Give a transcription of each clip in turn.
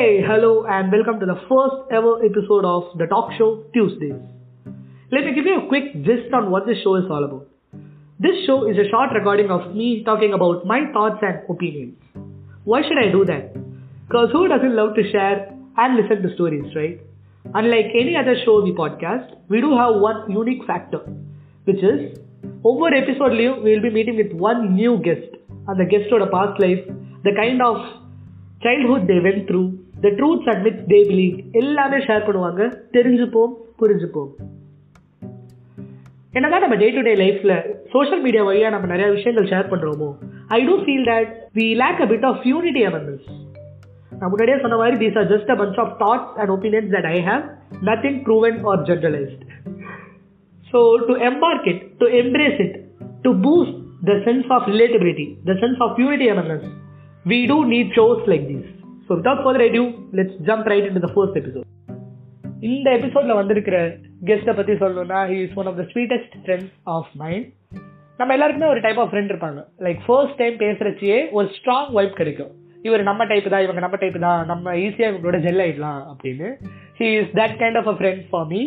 Hey, hello, and welcome to the first ever episode of the talk show Tuesdays. Let me give you a quick gist on what this show is all about. This show is a short recording of me talking about my thoughts and opinions. Why should I do that? Because who doesn't love to share and listen to stories, right? Unlike any other show we podcast, we do have one unique factor, which is over episode live we will be meeting with one new guest and the guest of the past life, the kind of childhood they went through, the truths and myths they believe எல்லாமே share பண்ணுவாங்க. தெரிஞ்சுப்போம் புரிஞ்சுப்போம். என்னதான் நம்ம day to day லைஃப்ல social media வழியா நம்ம நிறைய விஷயங்கள் ஷேர் பண்றோமோ I do feel that we lack a bit of unity among us. நான் முன்னாடியே சொன்ன மாதிரி these are just a bunch of thoughts and opinions that I have nothing proven or generalised so to embark it to embrace it to boost the sense of relatability the sense of unity among us we do need shows like so so further further ado let's jump right into the first episode. இந்த எபிசோட்ல வந்திருக்கிற கெஸ்ட்டை பத்தி சொல்லணும்னா he is one of the sweetest friends of mine நம்ம எல்லாருக்குமே ஒரு type of friend இருப்பாங்க. லைக் ஃபர்ஸ்ட் டைம் பேசுறச்சியே ஒரு ஸ்ட்ராங் வைப் கிடைக்கும். இவர் நம்ம டைப் தான் இவங்க நம்ம டைப் தான் நம்ம ஈஸியாக இவங்களோட ஜெல் ஆயிடலாம் அப்படின்னு. He is that kind of a friend for me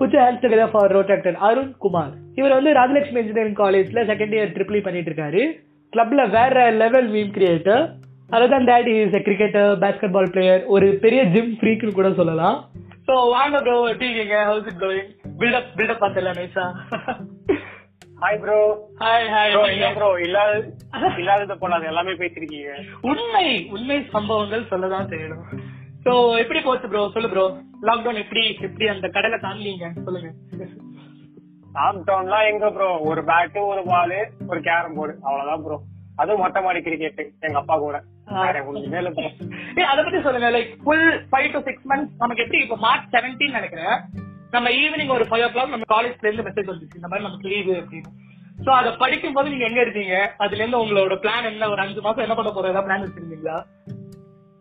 புச்ச hands together for Rotaractor Arun Kumar இவர் வந்து ராஜலட்சுமி இன்ஜினியரிங் காலேஜ்ல செகண்ட் இயர் ட்ரிபிள் பண்ணிட்டு இருக்காரு. கிளப்ல வேற level meme creator other than that is a cricketer basketball player ஒரு பெரிய ஜிம் ஃப்ரீக்னு கூட சொல்லலாம். ஸோ வாங்க ப்ரோ எப்படி இருக்கீங்க? How's it going buildup buildup பார்த்தல நைஸா hi bro hi hi bro இல்ல ப்ரோ இல்லாத இல்லாதது போலாது எல்லாமே பேசிருக்கீங்க உண்மை உண்மை சம்பவங்கள் சொல்லதான் செய்யணும். சோ எப்படி போச்சு ப்ரோ சொல்லு ப்ரோ லாக்டவுன் எப்படி எப்படி அந்த கடலை தாண்டிங்க? சொல்லுங்க. லாக்டவுன்லாம் எங்க ப்ரோ ஒரு பேட்டு ஒரு பால் ஒரு கேரம் போர்டு அவ்வளவுதான் ப்ரோ அதுவும் மொட்டை மாடி கிரிக்கெட் எங்க அப்பா கூட. அத பத்தி சொல்லுங்க like full five to six months நமக்கு எப்படி இப்போ மார்ச் செவன்டீன் நினைக்கிறேன். நம்ம ஈவினிங் ஒரு ஃபைவ் ஓ கிளாக் நம்ம காலேஜ்ல இருந்து மெசேஜ் வந்துச்சு. இந்த மாதிரி நமக்கு லீவு அப்படின்னு. சோ அத படிக்கும் போது நீங்க எங்க இருக்கீங்க? அதுல இருந்து உங்களோட பிளான் என்ன? ஒரு அஞ்சு மாசம் என்ன பண்ண ஏதாவது பிளான் வச்சிருந்தீங்களா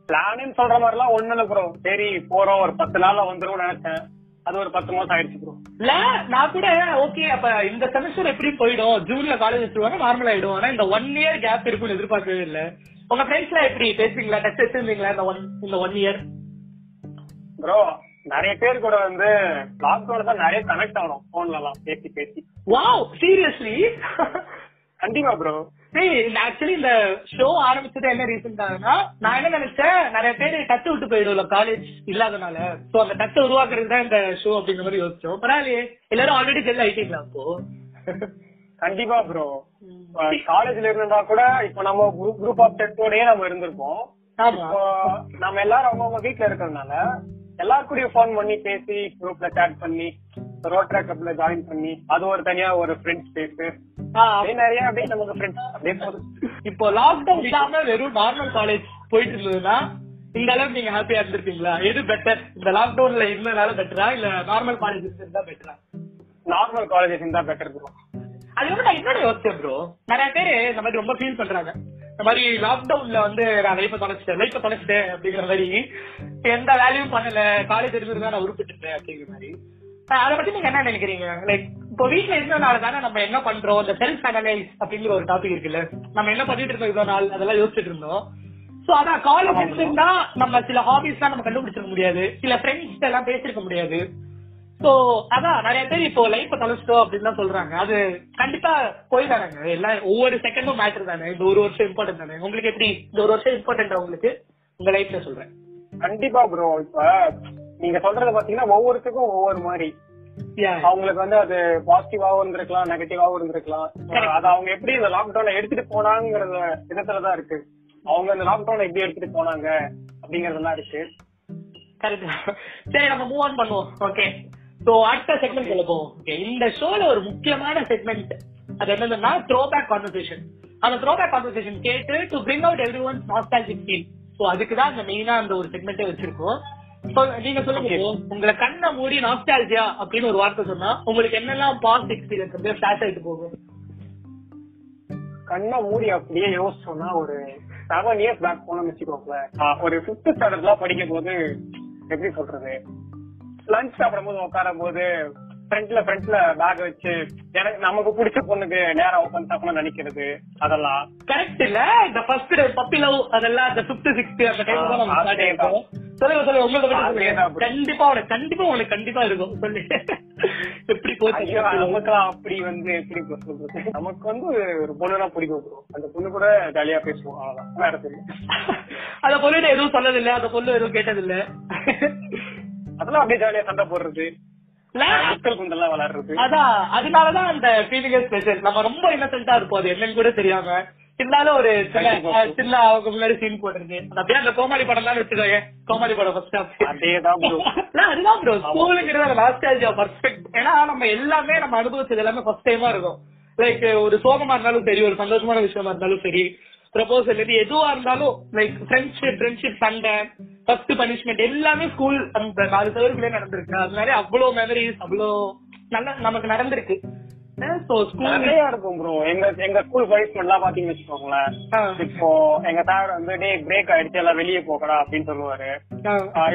பிளான்னு சொல்ற மாதிரி எல்லாம் ஒண்ணு ப்ரோ சரி போறோம். ஒரு பத்து நாள்ல வந்துரும் நினைச்சேன். அது ஒரு பத்து மாசம் ஆயிடுச்சு ப்ரோ இல்ல நான் கூட ஓகே அப்ப இந்த செமஸ்டர் எப்படி போயிடும்? ஜூன்ல காலேஜ் வச்சிருவாங்க நார்மல் ஆயிடும். ஆனா இந்த ஒன் இயர் கேப் இருக்கும்னு எதிர்பார்க்கவே இல்ல. உங்க ஃப்ரெண்ட்ஸ் எல்லாம் எப்படி பேசுவீங்களா? டச் வச்சிருந்தீங்களா இந்த ஒன் இந்த ஒன் இயர் ப்ரோ நிறைய பேர் கூட வந்து லாக்டவுன்ல தான் நிறைய கனெக்ட் ஆகணும் போன்ல எல்லாம் பேசி பேசி. வாவ் சீரியஸ்லி கண்டிப்பா ப்ரோ ஆக்சுவலி இந்த ஷோ ஆரம்பிச்சது என்ன ரீசன் நான் என்ன நினைச்சேன் நிறைய பேர் டச் விட்டு போயிடும்ல காலேஜ் இல்லாதனால. சோ அந்த டச் உருவாக்குறது தான் இந்த ஷோ அப்படிங்கிற மாதிரி யோசிச்சோம். பரவாயில்லையே எல்லாரும் ஆல்ரெடி ஜெல் ஆயிட்டீங்களா அப்போ கண்டிப்பா ப்ரோ காலேஜ்ல இருந்தா கூட இப்ப நம்ம குரூப் ஆஃப் டெஸ்டோடயே நம்ம இப்போ நம்ம எல்லாரும் அவங்கவுங்க வீட்ல இருக்கிறதுனால எல்லாரும் கூடயும் ஃபோன் பண்ணி பேசி குரூப்ல சேட் பண்ணி ரோட்ரா கிளப்ல ஜாயின் பண்ணி அது ஒரு தனியா ஒரு ஃப்ரெண்ட்ஸ் அப்படியே நிறைய அப்படியே நமக்கு ஃப்ரெண்ட்ஸ் அப்படியே போகுது இப்போ லாக்டவுன் இல்லாம வெறும் நார்மல் காலேஜ் போயிட்டு இருந்ததுன்னா இந்த அளவுக்கு நீங்க ஹாப்பியா இருந்திருப்பீங்களா? எது பெட்டர் இந்த லாக்டவுன்ல இருந்தனால பெட்டரா இல்ல நார்மல் காலேஜ் இருந்தா பெட்டரா நார்மல் காலேஜஸ் இருந்தா பெட்டர் ப்ரோ அது வந்து நான் இன்னொரு யோசிச்சேன் ப்ரோ நிறைய பேரு இந்த மாதிரி ரொம்ப ஃபீல் பண்றாங்க. இந்த மாதிரி லாக்டவுன்ல வந்து நான் லைஃப தொலைச்சிட்டேன் லைஃப தொலைச்சிட்டேன் அப்படிங்கிற மாதிரி எந்த வேலையும் பண்ணல. காலேஜ் இருந்திருந்தா நான் உருப்பிட்டுட்டேன் அப்படிங்கிற மாதிரி. அதை பத்தி நீங்க என்ன நினைக்கிறீங்க? லைக் இப்போ வீட்ல இருந்தனால தானே நம்ம என்ன பண்றோம்? இந்த செல்ஃப் அனலைஸ் அப்படிங்கிற ஒரு டாபிக் இருக்குல்ல. நம்ம என்ன பண்ணிட்டு இருக்கோம் இவ்வளவு நாள்? அதெல்லாம் யோசிச்சுட்டு இருந்தோம். சோ அதான் காலேஜ் இருந்திருந்தா நம்ம சில ஹாபிஸ் எல்லாம் நம்ம கண்டுபிடிச்சிருக்க முடியாது. சில ஃப்ரெண்ட்ஸ் எல்லாம் பேசிருக்க முடியாது. சோ அதான் நிறைய பேர் இப்போ லைஃப் தொலைச்சிட்டோம் அப்படின்னு தான் சொல்றாங்க. அது கண்டிப்பா போய் தானங்க எல்லாம் ஒவ்வொரு செகண்டும் மேட்டர் தானே. இந்த ஒரு வருஷம் இம்பார்ட்டன்ட் தானே. உங்களுக்கு எப்படி? இந்த ஒரு வருஷம் இம்பார்ட்டன்ட் உங்களுக்கு? உங்க லைஃப்ல சொல்றேன். கண்டிப்பா ப்ரோ இப்ப நீங்க சொல்றது பாத்தீங்கன்னா ஒவ்வொருத்துக்கும் ஒவ்வொரு மாதிரி. அவங்களுக்கு வந்து அது பாசிட்டிவாவும் இருந்திருக்கலாம் நெகட்டிவாவும் இருந்திருக்கலாம். அது அவங்க எப்படி இந்த லாக்டவுன்ல எடுத்துட்டு போனாங்கிறத விதத்துலதான் இருக்கு. அவங்க இந்த லாக்டவுன்ல எப்படி எடுத்துட்டு போனாங்க அப்படிங்கறதெல்லாம் இருக்கு சரி நம்ம மூவ் ஆன் பண்ணுவோம். ஓகே சோ அடுத்த செக்மெண்ட் போவோம். ஓகே இந்த ஷோல ஒரு முக்கியமான செக்மெண்ட் அது என்னதுன்னா த்ரோ பேக் கான்வர்சேஷன் அந்த த்ரோ பேக் கான்வர்சேஷன் கேட்டு to bring out everyone nostalgic feel so அதுக்கு தான் அந்த மெயினா அந்த ஒரு செக்மெண்ட்டே வச்சிருக்கோம். நீங்க சொல்லுங்க. உங்களை கண்ணை மூடி நாஸ்டாலஜியா அப்படின்னு ஒரு வார்த்தை சொன்னா உங்களுக்கு என்னெல்லாம் பாஸ்ட் எக்ஸ்பீரியன்ஸ் வந்து ஃபிளாஷ் ஆயிட்டு போகும். கண்ணை மூடி அப்படியே யோசிச்சோம்னா ஒரு செவன் இயர்ஸ் பேக் போனோம்னு வச்சுக்கோங்களேன். ஒரு பிப்த் ஸ்டாண்டர்ட்லாம் படிக்கும் போது எப்படி சொல்றது? லஞ்ச் சாப்பிடும் போது உட்காரும் போது ஃப்ரண்ட்ல ஃப்ரண்ட்ல பேக் வச்சு எனக்கு நமக்கு பிடிச்ச பொண்ணுக்கு நேரம் ஓபன் சாப்பிடணும் நினைக்கிறது அதெல்லாம். கரெக்ட் இல்ல. இந்த ஃபர்ஸ்ட் பப்பி லவ் அதெல்லாம் அந்த பிப்த் சிக்ஸ்த் அந்த டைம் தான் நம்ம ஆ, ஸ்டார்ட் அதேதான். ஆயிருக்கோம் சொல்லுங்க சொல்லுங்க உங்களை பத்தி சொல்லுங்க. அதேதான் bro. கண்டிப்பா உனக்கு கண்டிப்பா உனக்கு கண்டிப்பா இருக்கும். சொல்லு. எப்படி போச்சு நமக்கெல்லாம் அப்படி வந்து எப்படி சொல்றது? நமக்கு வந்து ஒரு பொண்ணுனா பிடிக்கும் அந்த பொண்ணு கூட ஜாலியா பேசுவோம். அவ்வளவுதான். வேற தெரியும் அந்த பொண்ணு எதுவும் சொன்னதில்லை அந்த பொண்ணு எதுவும் கேட்டதில்லை. அதெல்லாம் அப்படியே ஜாலியா சண்டை போடுறது. அதனாலதான் அந்த ஃபீலிங்கே ஸ்பெஷல் நம்ம ரொம்ப இன்னசென்ட்டா இருப்போம். அது என்னன்னு கூட தெரியாம. இருந்தாலும் ஒரு சின்ன அவங்க முன்னாடி சீன் அது அப்படியே அந்த கோமாளி படம் தான் வச்சுக்கோங்க. கோமாளி படம் ஃபர்ஸ்ட் ஹாஃப் அதேதான் ப்ரோ அதுதான் ப்ரோ ஸ்கூலுங்கிறது அந்த நாஸ்டாலஜியா பர்ஃபெக்ட் ஏன்னா நம்ம எல்லாமே நம்ம அனுபவிச்சது எல்லாமே ஃபர்ஸ்ட் டைமா இருக்கும். லைக் ஒரு சோகமா இருந்தாலும் சரி ஒரு சந்தோஷமான விஷயமா இருந்தாலும் சரி ப்ரப்போசல் இது எதுவா இருந்தாலும் லைக் ஃப்ரெண்ட்ஷிப் ஃப்ரெண்ட்ஷிப் சண்டை ஃபர்ஸ்ட் பனிஷ்மெண்ட் எல்லாமே ஸ்கூல் அந்த நாலு சவருக்குள்ளே நடந்திருக்கு. அதனால அவ்வளவு மெமரிஸ் அவ்வளோ நல்லா நமக்கு நடந்திருக்கு. நிறைய இருக்கும் ப்ரோ எங்க எங்க ஸ்கூல் பனிஷ்மெண்ட் எல்லாம் பாத்தீங்கன்னு வச்சுக்கோங்களேன் இப்போ எங்க சார் வந்து டே பிரேக் ஆயிடுச்சு எல்லாம் வெளியே போகடா அப்படின்னு சொல்லுவாரு.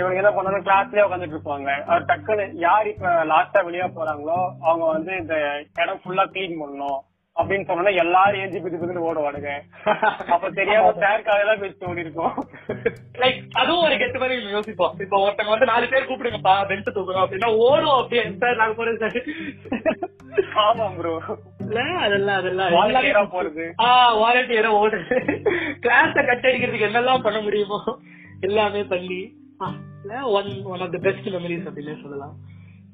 இவங்க என்ன பண்ணாலும் கிளாஸ்லயே உட்காந்துட்டு இருப்பாங்க. அவர் டக்குன்னு யார் இப்ப லாஸ்டா வெளியே போறாங்களோ அவங்க வந்து இந்த இடம் ஃபுல்லா கிளீன் பண்ணணும். அப்படின்னு சொன்னா எல்லாரும் ஏஞ்சி பிது பிதுன்னு ஓடுவானுங்க. அப்ப தெரியாம சாருக்காக தான் பேசி ஓடி இருக்கோம் லைக் அதுவும் ஒரு கெட்ட மாதிரி யோசிப்போம். இப்போ ஒருத்தங்க வந்து நாலு பேர் கூப்பிடுங்கப்பா பெஞ்ச் தூக்குறோம் அப்படின்னா ஓடும் அப்படியே. சார் நாங்க போறேன் சார். ஆமா ப்ரோ இல்ல அதெல்லாம் அதெல்லாம் போறது. ஆஹ் வாலண்டியரா ஓடுறது கிளாஸ கட் அடிக்கிறதுக்கு என்னெல்லாம் பண்ண முடியுமோ எல்லாமே பண்ணி. One one of the best memories அப்படின்னு சொல்லலாம்.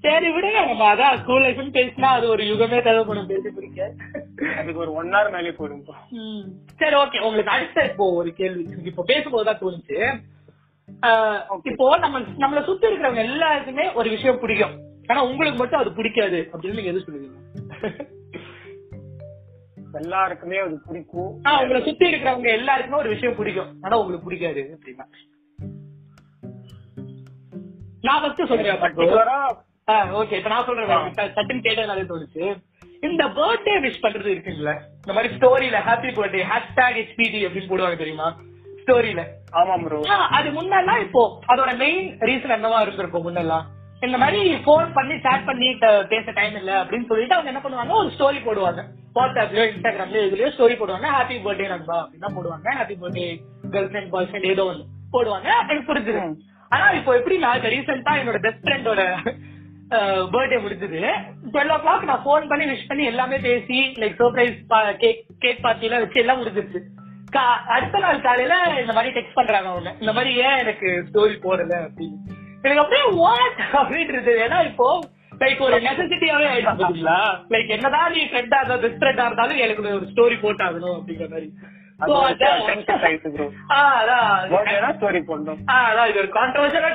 சரி விடுங்க நம்ம அதான் ஸ்கூல் லைஃப்னு பேசினா அது ஒரு யுகமே தேவைப்படும். பேசி பிடிக்க அதுக்கு ஒரு ஒன் ஹவர் மேலே போயிடும். சரி ஓகே உங்களுக்கு அடுத்த இப்போ ஒரு கேள்வி இப்போ பேசும்போது தான் தோணுச்சு. ஆஹ், இப்போ நம்ம நம்மள சுத்தி இருக்கிறவங்க எல்லாருக்குமே ஒரு விஷயம் பிடிக்கும். ஆனா உங்களுக்கு மட்டும் அது பிடிக்காது அப்படின்னு நீங்க எது சொல்லுவீங்க? எல்லாருக்குமே அது பிடிக்கும். ஆ, உங்களை சுத்தி இருக்கிறவங்க எல்லாருக்குமே ஒரு விஷயம் பிடிக்கும். ஆனா உங்களுக்கு பிடிக்காது அப்படின்னா. நான் ஃபர்ஸ்ட் சொல்றேன் ஓகே இப்ப நான் சொல்றேன் டக்குன்னு கேட்டதுனாலே தோணுச்சு. இந்த பர்த்டே விஷ் பண்றது இருக்குங்களா இந்த மாதிரி ஸ்டோரியில ஹாப்பி பர்த்டே ஹேஷ்டாக் ஹெச்பிடி அப்படின்னு போடுவாங்க தெரியுமா? ஸ்டோரியில ஆமா ப்ரோ அது முன்னெல்லாம் இப்போ அதோட மெயின் ரீசன் என்னவா இருந்திருக்கும் முன்னெல்லாம்? இந்த மாதிரி போன் பண்ணி சேட் பண்ணி பேச டைம் இல்ல அப்படின்னு சொல்லிட்டு அவங்க என்ன பண்ணுவாங்க? ஒரு ஸ்டோரி போடுவாங்க. வாட்ஸ்அப்லயோ இன்ஸ்டாகிராம்லயோ இதுலயோ ஸ்டோரி போடுவாங்க. ஹாப்பி பர்த்டே நண்பா அப்படின்னா போடுவாங்க. ஹாப்பி பர்த்டே கேர்ள் ஃபிரெண்ட் பாய் ஃபிரெண்ட் ஏதோ ஒன்று போடுவாங்க. எனக்கு புரிஞ்சுது. ஆனா இப்போ எப்படி நான் ரீசெண்டா என்னோட பெஸ்ட் ஃப்ரெண்டோட பர்த்டே முடிஞ்சது. டுவெல் ஓ கிளாக் நான் ஃபோன் பண்ணி விஷ் பண்ணி எல்லாமே பேசி like surprise cake cake party எல்லாம் வச்சு எல்லாம் முடிஞ்சிருச்சு. அடுத்த நாள் காலையில இந்த மாதிரி டெக்ஸ்ட் பண்றாங்க அவங்க. இந்த மாதிரி ஏன் எனக்கு ஸ்டோரி போடல அப்படின்னு. எனக்கு அப்படியே வாட் அப்படின்னு இருந்தது. ஏன்னா இப்போ லைக் ஒரு நெசசிட்டியாவே ஆயிடுச்சு. பாத்தீங்களா லைக் என்னதான் நீ ஃப்ரெண்டா இருந்தா பெஸ்ட் ஃப்ரெண்டா இருந்தாலும் எனக்கு ஒரு ஸ்டோரி போட்டாகணும் அப்படிங்கிற மாதிரி.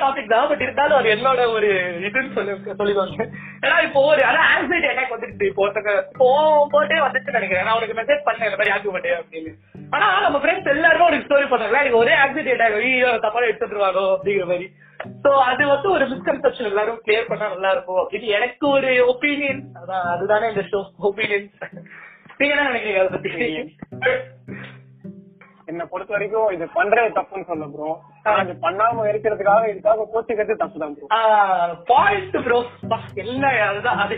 டாபிக் தான் பட் இருந்தாலும் அது என்னோட ஒரு இதுன்னு சொல்லி சொல்லிடுவாங்க. ஏன்னா இப்போ ஒரு அதான் ஆன்சைட்டி அட்டாக் வந்துட்டு இப்போ ஒருத்தங்க போட்டே வந்துச்சு நினைக்கிறேன். நான் உனக்கு மெசேஜ் பண்ணேன் இந்த மாதிரி அப்படின்னு. ஆனா நம்ம ஃப்ரெண்ட்ஸ் எல்லாருமே ஒரு ஸ்டோரி பண்ணாங்களா எனக்கு ஒரே ஆன்சைட்டி அட்டாக் ஐயோ தப்பா எடுத்துருவாரோ அப்படிங்கிற மாதிரி. சோ அது வந்து ஒரு மிஸ்கன்செப்ஷன் எல்லாரும் கிளியர் பண்ணா நல்லா இருக்கும் அப்படின்னு எனக்கு ஒரு ஒப்பீனியன் அதான் அதுதானே இந்த ஷோ ஒப்பீனியன்ஸ் நீங்க என்ன நினைக்கிறீங்க அதை பத்தி? என்ன பொறுத்த வரைக்கும் இது பண்றது தப்புன்னு சொல்ல ப்ரோ அது பண்ணாம இருக்கிறதுக்காக இதுக்காக கோச்சிக்கிறது தப்பு தான் பாயிண்ட் ப்ரோ என்ன அதுதான் அது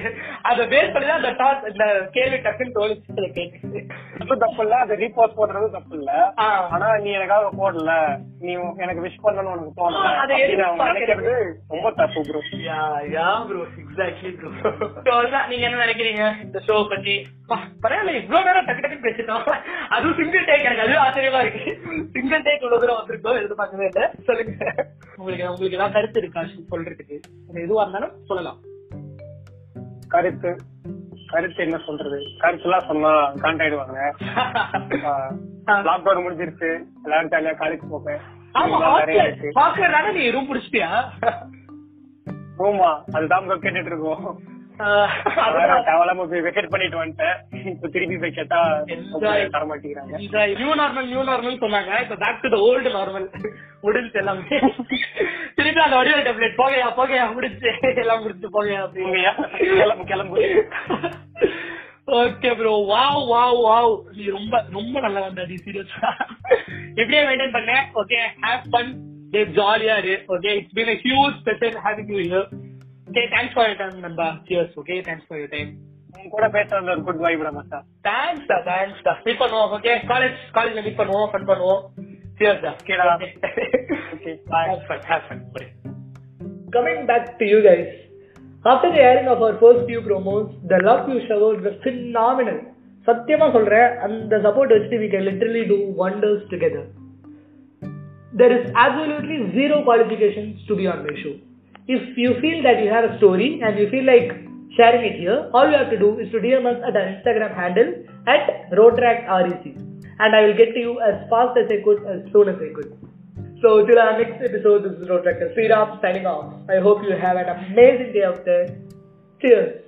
அத பேஸ் பண்ணி தான் அந்த டாட் இந்த கேள்வி டக்குன்னு தோணுச்சு தப்பு தப்பு இல்ல அது ரீபோஸ்ட் போடுறது தப்பு இல்ல. ஆனா நீ எனக்காக போடல. நீ எனக்கு விஷ் பண்ணணும்னு உனக்கு தோணல. நினைக்கிறது ரொம்ப தப்பு bro yeah bro exactly bro நீங்க என்ன நினைக்கிறீங்க? இந்த ஷோ பத்தி? பரவாயில்ல இவ்வளவு நேரம் டக்கு டக்குன்னு பேசிட்டோம். அதுவும் சிங்கிள் டேக் எனக்கு அதுவும் ஆச்சரியமா இருக்கு. சிங்கிள் டேக் இவ்வளவு தூரம் வந்திருக்கோம் எது பார்க்கவே இல்லை சொல்லுங்க. உங்களுக்கு உங்களுக்கு ஏதாவது கருத்து இருக்கா சொல்றதுக்கு? எதுவா இருந்தாலும் சொல்லலாம். கருத்து. கருத்து என்ன சொல்றது? கருத்து எல்லாம் சொன்னா காண்டாயிடுவாங்க லாக்டவுன் முடிஞ்சிருச்சு. எல்லாரும் ஜாலியா காலேஜ் போப்பேன் ஆமா ரூம் பிடிச்சிட்டியா? ரூமா அதுதான் கேட்டுட்டு இருக்கோம். போய் வெக்கெட் பண்ணிட்டு வந்துட்டேன். இப்ப திருப்பி போய் கேட்டா. தர மாட்டேங்கிறாங்க நியூ நார்மல் நியூ நார்மல் சொன்னாங்க. இப்ப back to the old normal முடிஞ்சு எல்லாமே. திருப்பி அந்த வடிவல் டேப்லெட் போகையா போகையா முடிச்சு எல்லாம் முடிச்சு போகையா உங்கயா? கிளம்பு, கிளம்பு. Okay bro wow wow wow நீ ரொம்ப ரொம்ப நல்லா வந்த நீ சீரியஸ் எப்படியே மெயின்டைன் பண்ண? ஓகே ஹேவ் ஃபன் ஜாலியா இரு. Okay it's been a huge special having you here Okay thanks for your time நண்பா cheers okay thanks for your time உங்க கூட பேசுறதுல ஒரு குட் வைப் மச்சா தேங்க்ஸ் டா தேங்க்ஸ் டா மீட் பண்ணுவோம் ஓகே காலேஜ் காலேஜ்ல மீட் பண்ணுவோம் ஃபன் பண்ணுவோம் சியர்ஸ் டா Okay டா. Okay. Okay bye Have fun, have fun. Bye. Coming back to you guys. After the airing of our first few promos, the love you showered was phenomenal. சத்தியமா சொல்றேன் அந்த support வச்சுட்டு we can literally do wonders together. There is absolutely zero qualifications to be on my show. if you feel that you have a story and you feel like sharing it here, all you have to do is to DM us at our Instagram handle at RoadTrackREC. And I will get to you as fast as I could, as soon as I could. So till our next episode, this is Road Tractor Sriram signing off. I hope you have an amazing day out there. Cheers.